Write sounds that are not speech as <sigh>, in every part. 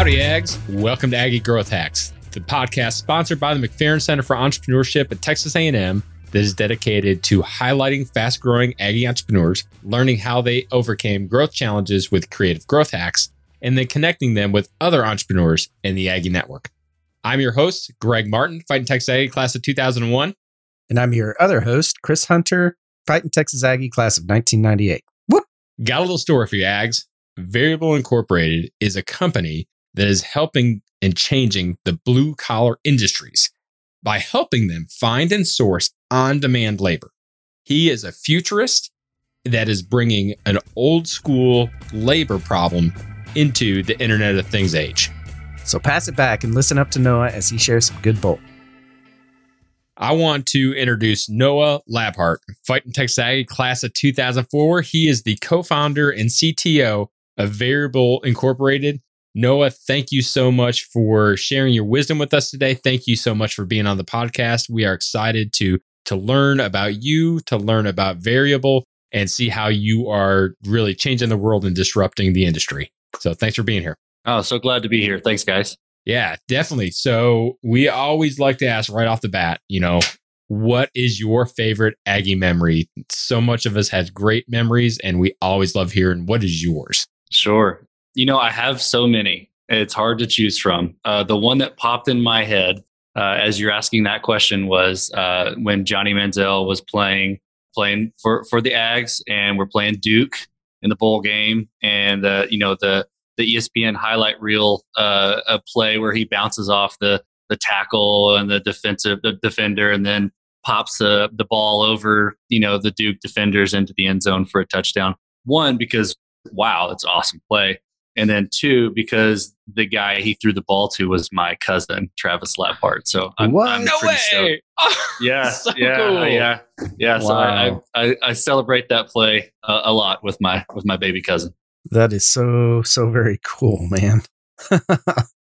Howdy, Ags. Welcome to Aggie Growth Hacks, the podcast sponsored by the McFerrin Center for Entrepreneurship at Texas A&M that is dedicated to highlighting fast-growing Aggie entrepreneurs, learning how they overcame growth challenges with creative growth hacks, and then connecting them with other entrepreneurs in the Aggie network. I'm your host, Greg Martin, Fighting Texas Aggie class of 2001. And I'm your other host, Chris Hunter, Fighting Texas Aggie class of 1998. Whoop! Got a little story for you, Ags. Variable Incorporated is a company that is helping and changing the blue collar industries by helping them find and source on demand labor. He is a futurist that is bringing an old school labor problem into the Internet of Things age. So pass it back and listen up to Noah as he shares some good bull. I want to introduce Noah Labhart, Fighting Texas Aggie class of 2004. He is the co founder and CTO of Variable Incorporated. Noah, thank you so much for sharing your wisdom with us today. Thank you so much for being on the podcast. We are excited to to learn about you, to learn about Variable and see how you are really changing the world and disrupting the industry. So, thanks for being here. Oh, so glad to be here. Thanks, guys. Yeah, definitely. So, we always like to ask right off the bat, you know, what is your favorite Aggie memory? So much of us has great memories, and we always love hearing what is yours. Sure. You know, I have so many. It's hard to choose from. Uh, the one that popped in my head uh, as you're asking that question was uh, when Johnny Manziel was playing playing for for the Ags, and we're playing Duke in the bowl game, and uh, you know the the ESPN highlight reel uh, a play where he bounces off the the tackle and the defensive the defender, and then pops the the ball over you know the Duke defenders into the end zone for a touchdown. One because wow, that's awesome play. And then two, because the guy he threw the ball to was my cousin, Travis Labhart. So I'm, What? I'm No pretty way. stoked. <laughs> Oh, Yeah, so yeah, cool. yeah, yeah. So I, Wow. I, I, I celebrate that play uh, a lot with my with my baby cousin. That is so, so very cool, man. <laughs> All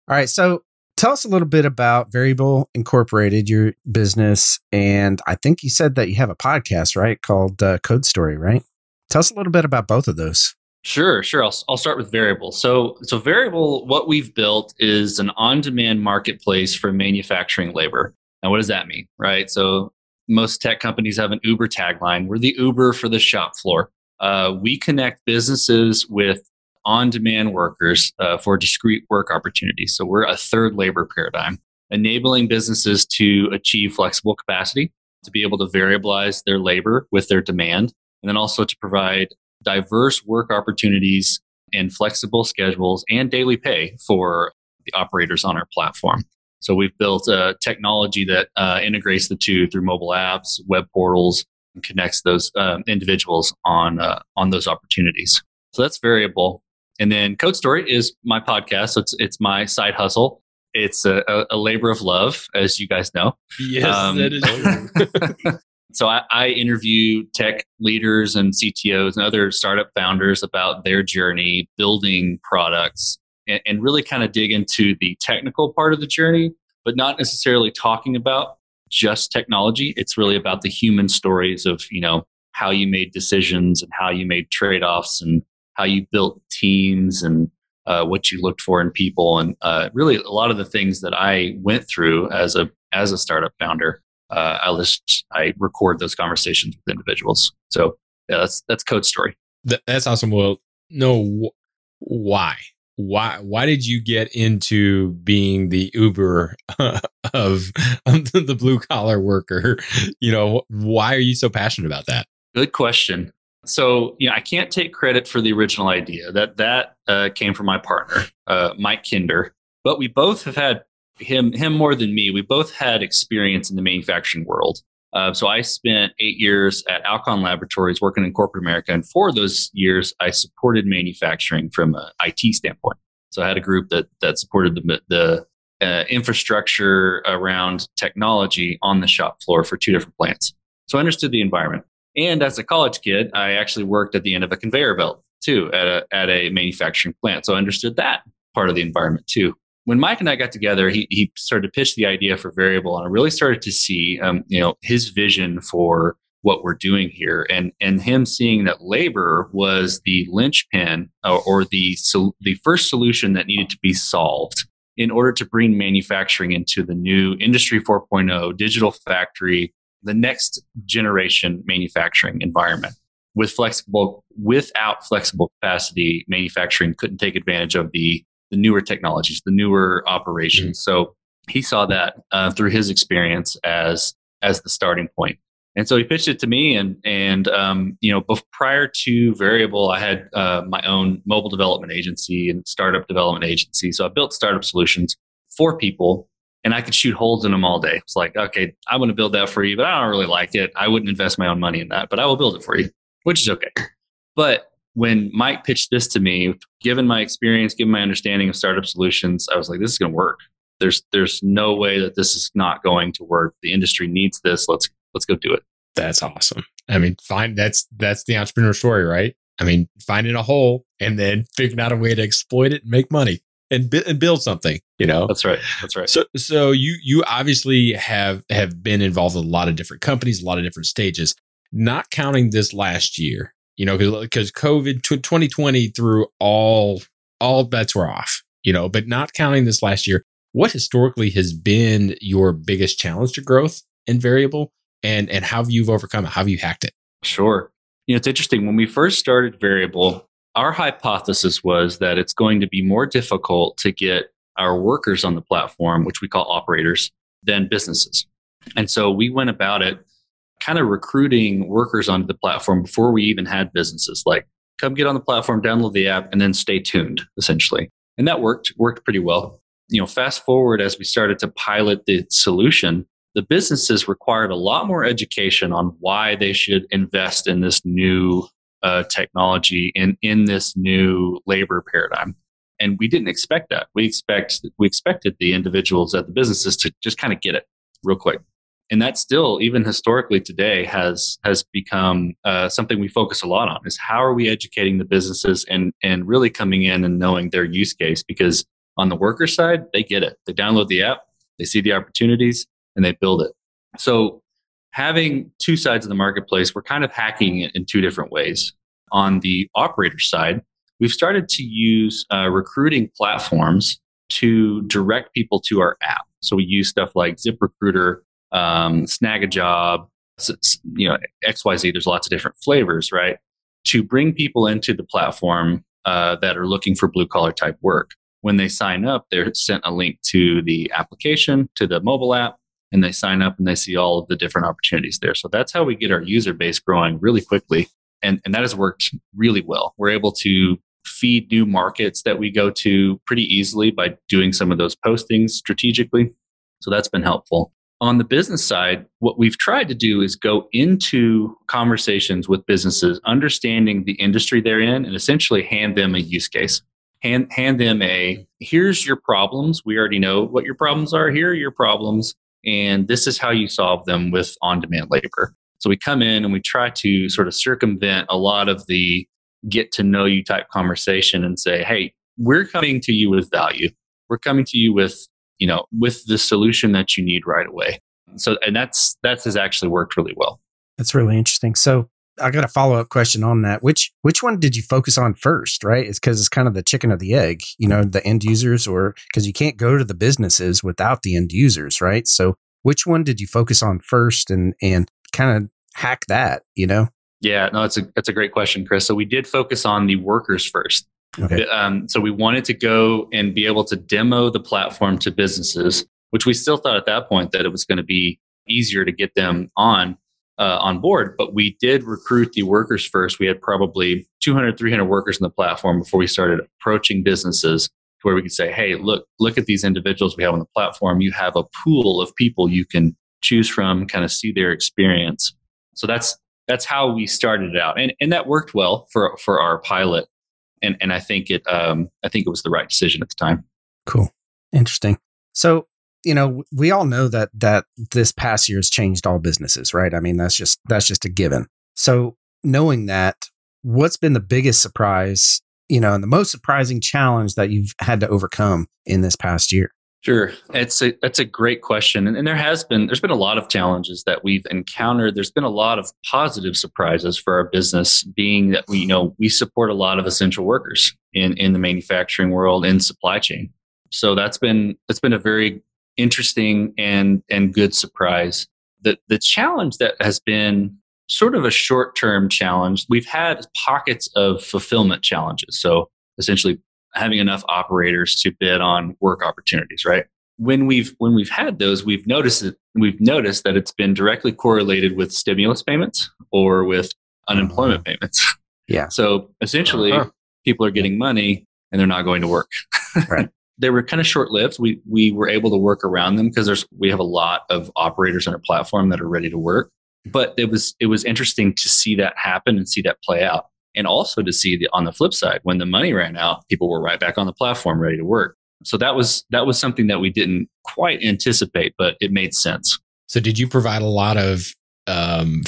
right. So tell us a little bit about Variable Incorporated, your business. And I think you said that you have a podcast, right? Called uh, Code Story, right? Tell us a little bit about both of those. Sure, sure. I'll, I'll start with Variable. So, so Variable, what we've built is an on-demand marketplace for manufacturing labor. Now, what does that mean, right? So, most tech companies have an Uber tagline. We're the Uber for the shop floor. Uh, we connect businesses with on-demand workers uh, for discrete work opportunities. So, we're a third labor paradigm, enabling businesses to achieve flexible capacity, to be able to variabilize their labor with their demand, and then also to provide diverse work opportunities and flexible schedules and daily pay for the operators on our platform. So we've built a technology that uh, integrates the two through mobile apps, web portals, and connects those um, individuals on uh, on those opportunities. So that's variable. And then Code Story is my podcast. So it's it's my side hustle. It's a, a, labor of love, as you guys know. Yes, Um, that is true. <laughs> so I, I interview tech leaders and CTOs and other startup founders about their journey building products and, and really kind of dig into the technical part of the journey, but not necessarily talking about just technology. It's really about the human stories of, you know, how you made decisions and how you made trade-offs and how you built teams and uh, what you looked for in people and uh, really a lot of the things that I went through as a as a startup founder uh, I list, I record those conversations with individuals. So yeah, that's that's code story. Th- that's awesome. Well, Noah, wh- why? Why? Why did you get into being the Uber <laughs> of, of the blue collar worker? <laughs> You know, why are you so passionate about that? Good question. So you know, I can't take credit for the original idea. That that uh, came from my partner, uh, Mike Kinder. But we both have had him him more than me. We both had experience in the manufacturing world. Uh, so I spent eight years at Alcon Laboratories working in corporate America, and for those years, I supported manufacturing from an IT standpoint. So I had a group that that supported the the uh, infrastructure around technology on the shop floor for two different plants. So I understood the environment. And as a college kid, I actually worked at the end of a conveyor belt too at a at a manufacturing plant. So I understood that part of the environment too when Mike and I got together, he, he started to pitch the idea for variable, and I really started to see, um, you know, his vision for what we're doing here and and him seeing that labor was the linchpin or, or the so the first solution that needed to be solved in order to bring manufacturing into the new industry 4.0 digital factory the next generation manufacturing environment. With flexible without flexible capacity manufacturing couldn't take advantage of the the newer technologies the newer operations. Mm-hmm. so he saw that uh, through his experience as as the starting point. And so he pitched it to me and and um, you know prior to variable i had uh, my own mobile development agency and startup development agency. So i built startup solutions for people and i could shoot holes in them all day. It's like okay i want to build that for you but i don't really like it. I wouldn't invest my own money in that but i will build it for you which is okay. But when mike pitched this to me given my experience given my understanding of startup solutions i was like this is going to work there's there's no way that this is not going to work the industry needs this let's let's go do it. That's awesome. I mean, find that's that's the entrepreneur story, right? I mean, finding a hole and then figuring out a way to exploit it and make money and, and build something. You know, that's right. That's right. So, so you you obviously have have been involved with a lot of different companies, a lot of different stages. Not counting this last year, you know, because COVID 2020 threw all all bets were off. You know, but not counting this last year, what historically has been your biggest challenge to growth and variable and and how have you overcome it? How have you hacked it? Sure. You know, it's interesting. When we first started Variable, our hypothesis was that it's going to be more difficult to get our workers on the platform, which we call operators, than businesses. And so we went about it kind of recruiting workers onto the platform before we even had businesses like come get on the platform, download the app, and then stay tuned, essentially. And that worked, worked pretty well. You know, fast forward as we started to pilot the solution, the businesses required a lot more education on why they should invest in this new uh, technology and in this new labor paradigm. And we didn't expect that. We expect we expected the individuals at the businesses to just kind of get it real quick. And that still, even historically today, has has become uh, something we focus a lot on. Is how are we educating the businesses and and really coming in and knowing their use case? Because on the worker side, they get it. They download the app, they see the opportunities, and they build it. So having two sides of the marketplace, we're kind of hacking it in two different ways. On the operator side, we've started to use uh, recruiting platforms to direct people to our app. So we use stuff like ZipRecruiter, um, Snagajob, you know, XYZ. There's lots of different flavors, right? To bring people into the platform uh, that are looking for blue collar type work. When they sign up, they're sent a link to the application, to the mobile app, and they sign up and they see all of the different opportunities there. So that's how we get our user base growing really quickly. And, and that has worked really well. We're able to feed new markets that we go to pretty easily by doing some of those postings strategically. So that's been helpful. On the business side, what we've tried to do is go into conversations with businesses, understanding the industry they're in, and essentially hand them a use case. Hand, hand them a here's your problems. We already know what your problems are. Here are your problems. And this is how you solve them with on demand labor. So we come in and we try to sort of circumvent a lot of the get to know you type conversation and say, hey, we're coming to you with value. We're coming to you with, you know, with the solution that you need right away. So, and that's, that has actually worked really well. That's really interesting. So I got a follow up question on that. Which which one did you focus on first? Right, it's because it's kind of the chicken or the egg. You know, the end users, or because you can't go to the businesses without the end users, right? So which one did you focus on first, and and kind of hack that? You know. Yeah, no, that's a that's a great question, Chris. So we did focus on the workers first. Okay. Um, so we wanted to go and be able to demo the platform to businesses, which we still thought at that point that it was going to be easier to get them on uh, on board, but we did recruit the workers first. We had probably 200, 300 workers in the platform before we started approaching businesses to where we could say, hey, look, look at these individuals we have on the platform. You have a pool of people you can choose from, kind of see their experience. So that's that's how we started it out, and and that worked well for for our pilot, and and I think it um I think it was the right decision at the time. Cool, interesting. So you know, we all know that that this past year has changed all businesses, right? I mean, that's just that's just a given. So, knowing that, what's been the biggest surprise, you know, and the most surprising challenge that you've had to overcome in this past year? Sure, it's a that's a great question, and, and, there has been there's been a lot of challenges that we've encountered. There's been a lot of positive surprises for our business, being that we you know we support a lot of essential workers in in the manufacturing world in supply chain. So that's been that's been a very interesting and and good surprise. The the challenge that has been sort of a short term challenge. We've had pockets of fulfillment challenges. So essentially having enough operators to bid on work opportunities, right? When we've when we've had those, we've noticed that we've noticed that it's been directly correlated with stimulus payments or with unemployment uh-huh. payments. Yeah. So essentially, uh-huh. people are getting money and they're not going to work. Right. <laughs> they were kind of short lived. We we were able to work around them because there's we have a lot of operators on our platform that are ready to work. But it was it was interesting to see that happen and see that play out and also to see the, on the flip side when the money ran out people were right back on the platform ready to work. So that was that was something that we didn't quite anticipate but it made sense. So did you provide a lot of um,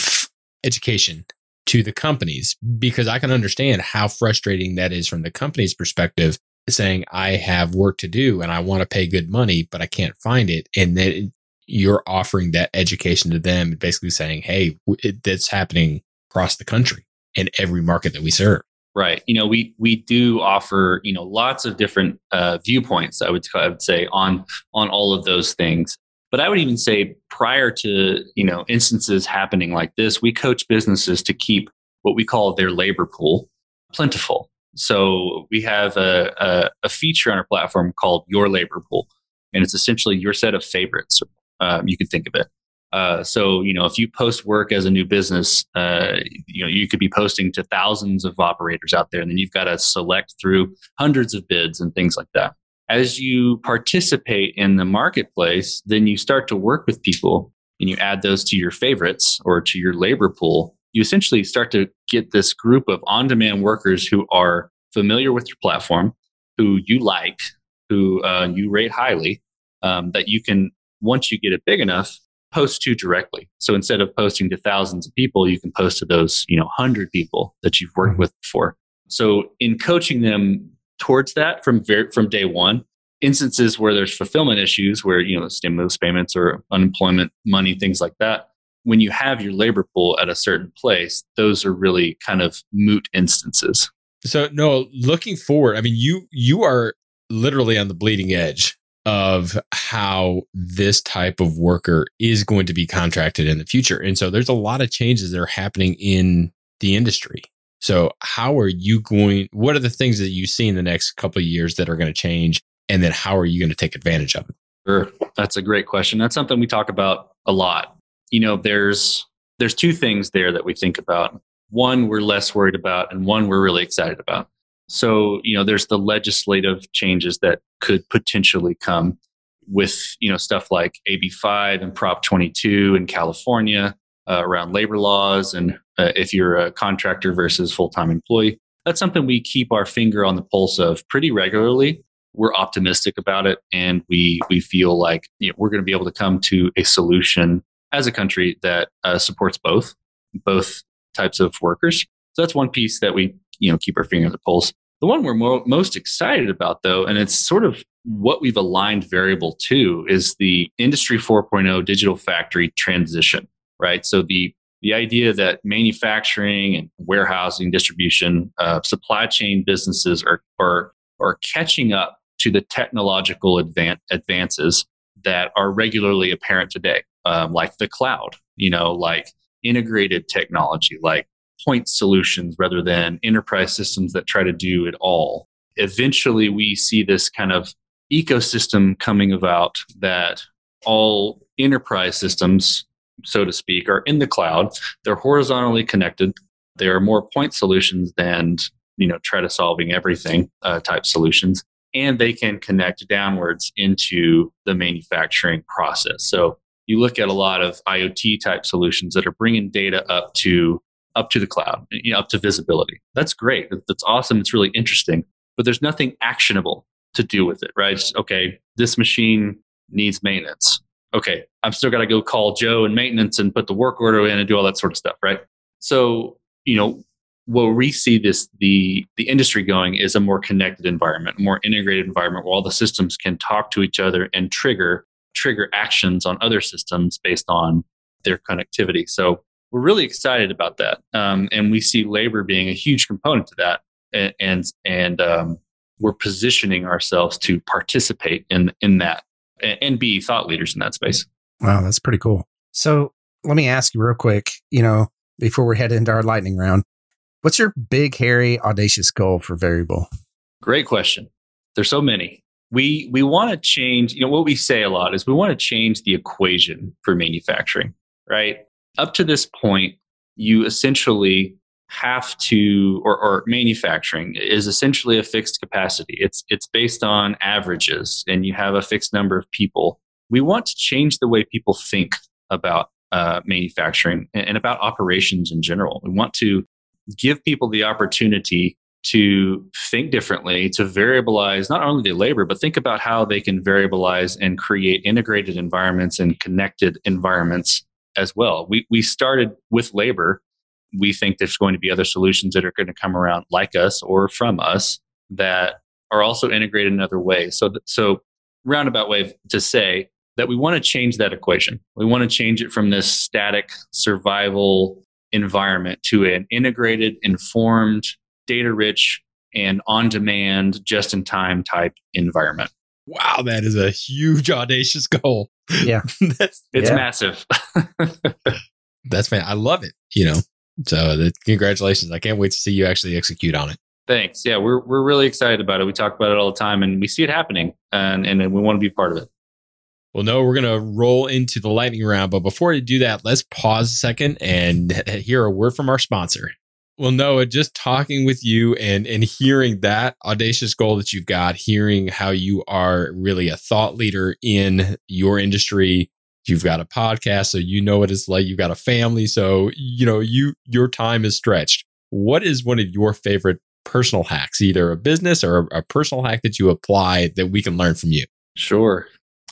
education to the companies? Because i can understand how frustrating that is from the company's perspective saying i have work to do and i want to pay good money but i can't find it. And then you're offering that education to them basically saying hey that's happening across the country in every market that we serve. Right. You know, we we do offer you know lots of different uh, viewpoints. I would I would say on on all of those things. But I would even say prior to you know instances happening like this, we coach businesses to keep what we call their labor pool plentiful. So we have a, a, a feature on our platform called Your Labor Pool, and it's essentially your set of favorites. Um, you can think of it. Uh, so you know, if you post work as a new business, uh, you know you could be posting to thousands of operators out there, and then you've got to select through hundreds of bids and things like that. As you participate in the marketplace, then you start to work with people, and you add those to your favorites or to your labor pool. You essentially start to get this group of on-demand workers who are familiar with your platform, who you like, who uh, you rate highly, um, that you can once you get it big enough post to directly. So instead of posting to thousands of people, you can post to those, you know, 100 people that you've worked mm-hmm. with before. So in coaching them towards that from ver- from day one, instances where there's fulfillment issues where, you know, stimulus payments or unemployment money, things like that, when you have your labor pool at a certain place, those are really kind of moot instances. So Noah, looking forward, I mean you you are literally on the bleeding edge of how this type of worker is going to be contracted in the future. And so there's a lot of changes that are happening in the industry. So how are you going what are the things that you see in the next couple of years that are going to change and then how are you going to take advantage of it? Sure. That's a great question. That's something we talk about a lot. You know, there's there's two things there that we think about. One we're less worried about and one we're really excited about. So, you know, there's the legislative changes that could potentially come with, you know, stuff like AB5 and Prop 22 in California uh, around labor laws and uh, if you're a contractor versus full-time employee. That's something we keep our finger on the pulse of pretty regularly. We're optimistic about it and we we feel like you know, we're going to be able to come to a solution as a country that uh, supports both both types of workers. So that's one piece that we you know keep our finger on the pulse. The one we're mo- most excited about, though, and it's sort of what we've aligned variable to, is the Industry 4.0 digital factory transition. Right, so the the idea that manufacturing and warehousing, distribution, uh, supply chain businesses are are are catching up to the technological advan- advances that are regularly apparent today, um, like the cloud. You know, like integrated technology, like point solutions rather than enterprise systems that try to do it all. Eventually, we see this kind of ecosystem coming about that all enterprise systems, so to speak, are in the cloud. They're horizontally connected. They are more point solutions than you know try to solving everything uh, type solutions, and they can connect downwards into the manufacturing process. So you look at a lot of IoT type solutions that are bringing data up to up to the cloud, you know, up to visibility. That's great. That's awesome. It's really interesting, but there's nothing actionable to do with it, right? Okay, this machine needs maintenance. Okay, I'm still got to go call Joe and maintenance and put the work order in and do all that sort of stuff, right? So, you know, where we see this the the industry going is a more connected environment, a more integrated environment where all the systems can talk to each other and trigger trigger actions on other systems based on their connectivity. So we're really excited about that, um, and we see labor being a huge component to that, and and, and um, we're positioning ourselves to participate in in that and, and be thought leaders in that space. Wow, that's pretty cool. So let me ask you real quick. You know, before we head into our lightning round, what's your big, hairy, audacious goal for Variable? Great question. There's so many. We we want to change. You know what we say a lot is we want to change the equation for manufacturing. Right up to this point, you essentially have to or, or, manufacturing is essentially a fixed capacity. It's it's based on averages and you have a fixed number of people. We want to change the way people think about uh, manufacturing and, and about operations in general. We want to give people the opportunity to think differently to variabilize not only the labor but think about how they can variabilize and create integrated environments and connected environments as well we, we started with labor we think there's going to be other solutions that are going to come around like us or from us that are also integrated in other ways. So, so roundabout way to say that we want to change that equation. We want to change it from this static survival environment to an integrated, informed, data rich, and on demand, just in time type environment. Wow, that is a huge, <laughs> audacious goal. Yeah. <laughs> That's it's yeah. massive. <laughs> That's man. I love it. You know, so the, congratulations. I can't wait to see you actually execute on it. Thanks. Yeah, we're, we're really excited about it. We talk about it all the time and we see it happening and, and we want to be part of it. Well, Noah, we're going to roll into the lightning round. But before we do that, let's pause a second and hear a word from our sponsor. Well, Noah, just talking with you and, and hearing that audacious goal that you've got, hearing how you are really a thought leader in your industry, you've got a podcast so you know what it's like. You've got a family so you know you your time is stretched. What is one of your favorite personal hacks either a business or a, personal hack that you apply that we can learn from you? Sure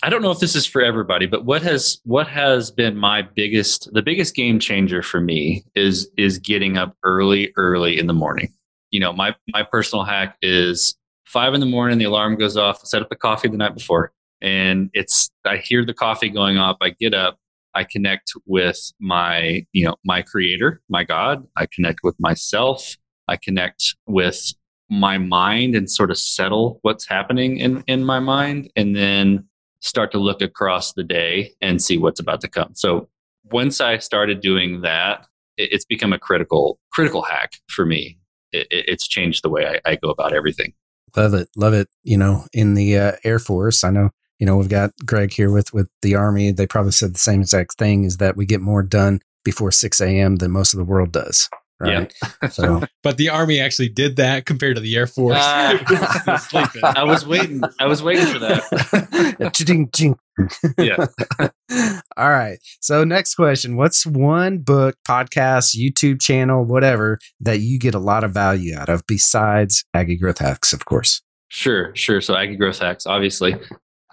i don't know if this is for everybody but what has what has been my biggest the biggest game changer for me is is getting up early early in the morning. You know my my personal hack is five in the morning the alarm goes off set up the coffee the night before. And it's i hear the coffee going off i get up i connect with my you know my creator my god. I connect with myself. I connect with my mind and sort of settle what's happening in in my mind. And then start to look across the day and see what's about to come so once i started doing that it's become a critical critical hack for me it, it's changed the way I, I go about everything love it love it you know in the uh, air force i know you know, we've got Greg here with with the Army. They probably said the same exact thing: is that we get more done before six a.m. than most of the world does. Right. Yeah. So, <laughs> but the Army actually did that compared to the Air Force. <laughs> Uh, I was waiting. I was waiting for that. <laughs> yeah. All right. So, next question: What's one book, podcast, YouTube channel, whatever that you get a lot of value out of besides Aggie Growth Hacks, of course? Sure, sure. So Aggie Growth Hacks, obviously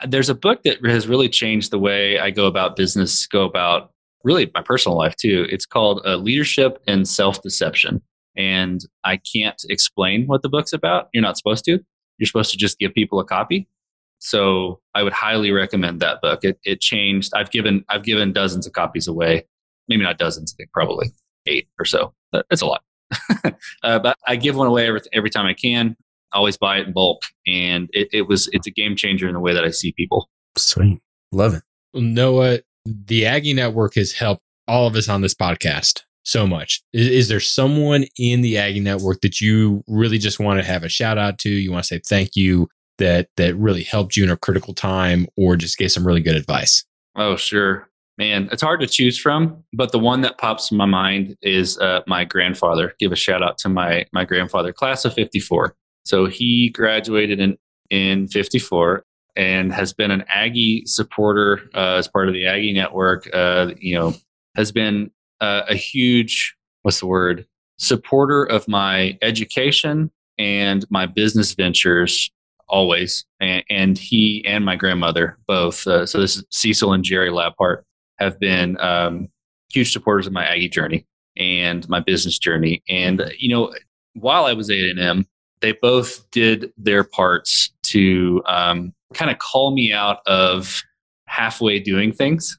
there's a book that has really changed the way I go about business, go about really my personal life too. It's called uh, Leadership and Self Deception. And I can't explain what the book's about. You're not supposed to. You're supposed to just give people a copy. So I would highly recommend that book. It, it changed. I've given I've given dozens of copies away. Maybe not dozens. I think probably eight or so. That's a lot. <laughs> uh, but I give one away every, every time I can I always buy it in bulk, and it, it was it's a game changer in the way that I see people. Sweet, love it. Noah, the Aggie Network has helped all of us on this podcast so much. Is, is, there someone in the Aggie Network that you really just want to have a shout out to? You want to say thank you that that really helped you in a critical time, or just gave some really good advice? Oh, sure. Man, it's hard to choose from, but the one that pops in my mind is uh, my grandfather. Give a shout out to my my grandfather, class of '54. So he graduated in, in 54 and has been an Aggie supporter uh, as part of the Aggie network. Uh, you know, has been uh, a huge, what's the word, supporter of my education and my business ventures always. And, and he and my grandmother both, uh, so this is Cecil and Jerry Labhart, have been um, huge supporters of my Aggie journey. and my business journey. And you know, while I was at A&M, they both did their parts to um, kind of call me out of halfway doing things.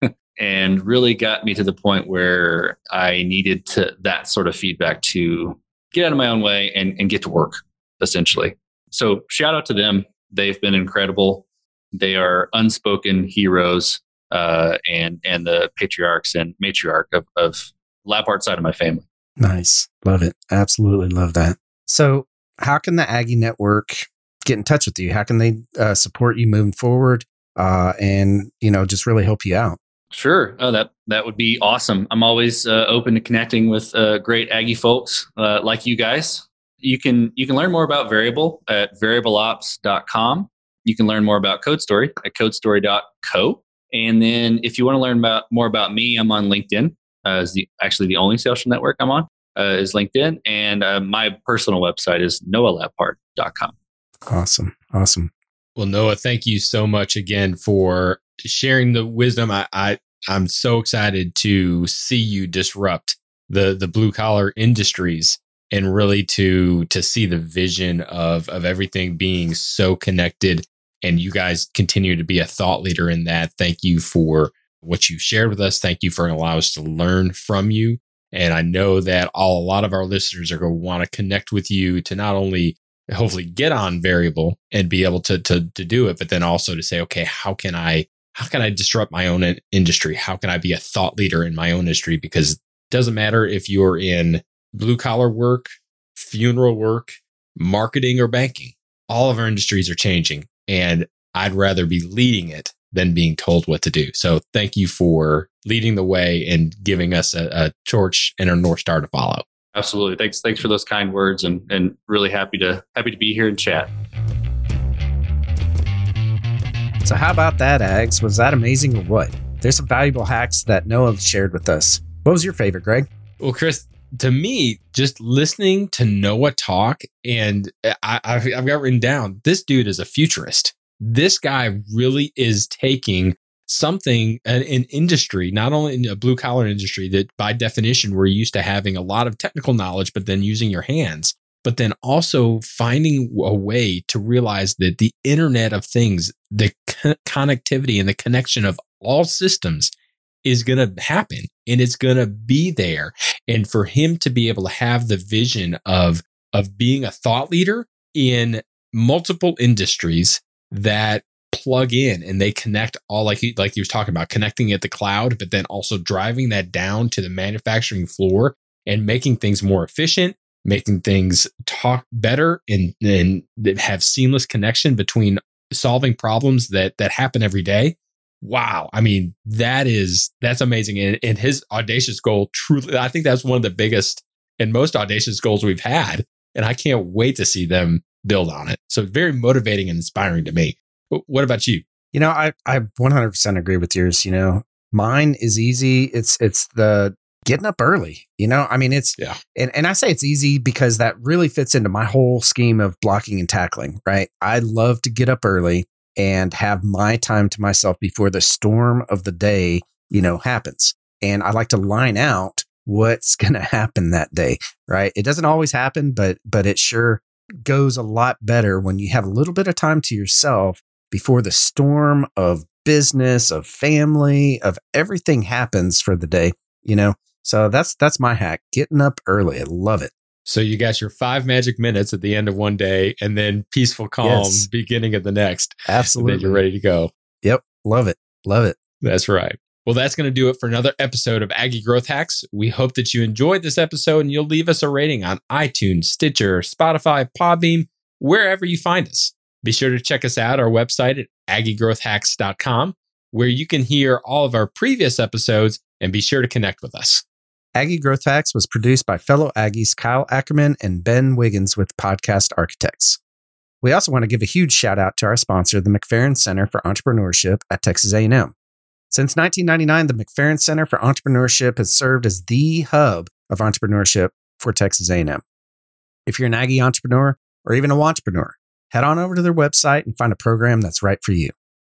<laughs> and really got me to the point where I needed to that sort of feedback to get out of my own way and, and get to work, essentially. So shout out to them. They've been incredible. They are unspoken heroes uh, and and the patriarchs and matriarch of, of Labhart side of my family. Nice. Love it. Absolutely love that. So how can the Aggie Network get in touch with you? How can they uh, support you moving forward uh, and, you know, just really help you out? Sure. Oh, that that would be awesome. I'm always uh, open to connecting with uh, great Aggie folks uh, like you guys. You can you can learn more about Variable at variableops.com. You can learn more about Code Story at codestory.co. And then if you want to learn about more about me, I'm on LinkedIn. Uh, is the actually the only social network I'm on is LinkedIn, and my personal website is noahlabhart.com. Awesome, awesome. Well, Noah, thank you so much again for sharing the wisdom. I, I I'm so excited to see you disrupt the the blue collar industries and really to to see the vision of of everything being so connected and you guys continue to be a thought leader in that. Thank you for what you shared with us. Thank you for allowing us to learn from you. And I know that all a lot of our listeners are going to want to connect with you to not only hopefully get on variable and be able to, to, to do it, but then also to say, okay, how can I, how can I disrupt my own industry? How can I be a thought leader in my own industry? Because it doesn't matter if you're in blue collar work, funeral work, marketing or banking. All of our industries are changing and I'd rather be leading it than being told what to do. So thank you for leading the way and giving us a, a torch and a North Star to follow. Absolutely. Thanks. Thanks for those kind words, and and really happy to happy to be here and chat. So how about that, Ags? Was that amazing or what? There's some valuable hacks that Noah shared with us. What was your favorite, Greg? Well, Chris, to me, just listening to Noah talk, and uh, I, I've, I've got written down, this dude is a futurist. This guy really is taking something an, an, industry not only in a blue collar industry that by definition we're used to having a lot of technical knowledge but then using your hands but then also finding a way to realize that the internet of things the co- connectivity and the connection of all systems is going to happen and it's going to be there. And for him to be able to have the vision of of being a thought leader in multiple industries that plug in and they connect all like like you were talking about connecting at the cloud but then also driving that down to the manufacturing floor and making things more efficient making things talk better and and have seamless connection between solving problems that that happen every day. Wow. I mean that is that's amazing. And, and his audacious goal truly i think that's one of the biggest and most audacious goals we've had. And i can't wait to see them build on it. So very motivating and inspiring to me what about you? You know, I I 100% agree with yours. You know, mine is easy. It's it's the getting up early. You know, I mean, it's yeah, and and I say it's easy because that really fits into my whole scheme of blocking and tackling. Right, I love to get up early and have my time to myself before the storm of the day, you know, happens. And I like to line out what's <laughs> going to happen that day. Right, it doesn't always happen, but but it sure goes a lot better when you have a little bit of time to yourself before the storm of business, of family, of everything happens for the day, you know? So that's that's my hack. Getting up early. I love it. So you got your five magic minutes at the end of one day and then peaceful calm yes. beginning of the next. Absolutely. you're ready to go. Yep. Love it. Love it. That's right. Well, that's going to do it for another episode of Aggie Growth Hacks. We hope that you enjoyed this episode and you'll leave us a rating on iTunes, Stitcher, Spotify, Podbean, wherever you find us. Be sure to check us out our website at aggiegrowthhacks.com, where you can hear all of our previous episodes and be sure to connect with us. Aggie Growth Hacks was produced by fellow Aggies Kyle Ackerman and Ben Wiggins with Podcast Architects. We also want to give a huge shout out to our sponsor, the McFerrin Center for Entrepreneurship at Texas A&M. Since 1999, the McFerrin Center for Entrepreneurship has served as the hub of entrepreneurship for Texas A&M. If you're an Aggie entrepreneur or even a entrepreneur, head on over to their website and find a program that's right for you.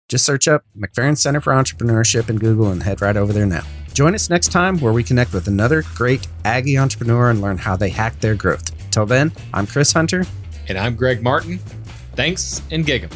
Just search up McFerrin Center for Entrepreneurship in Google and head right over there now. Join us next time where we connect with another great Aggie entrepreneur and learn how they hack their growth. Till then, I'm Chris Hunter. And I'm Greg Martin. Thanks and gig 'em.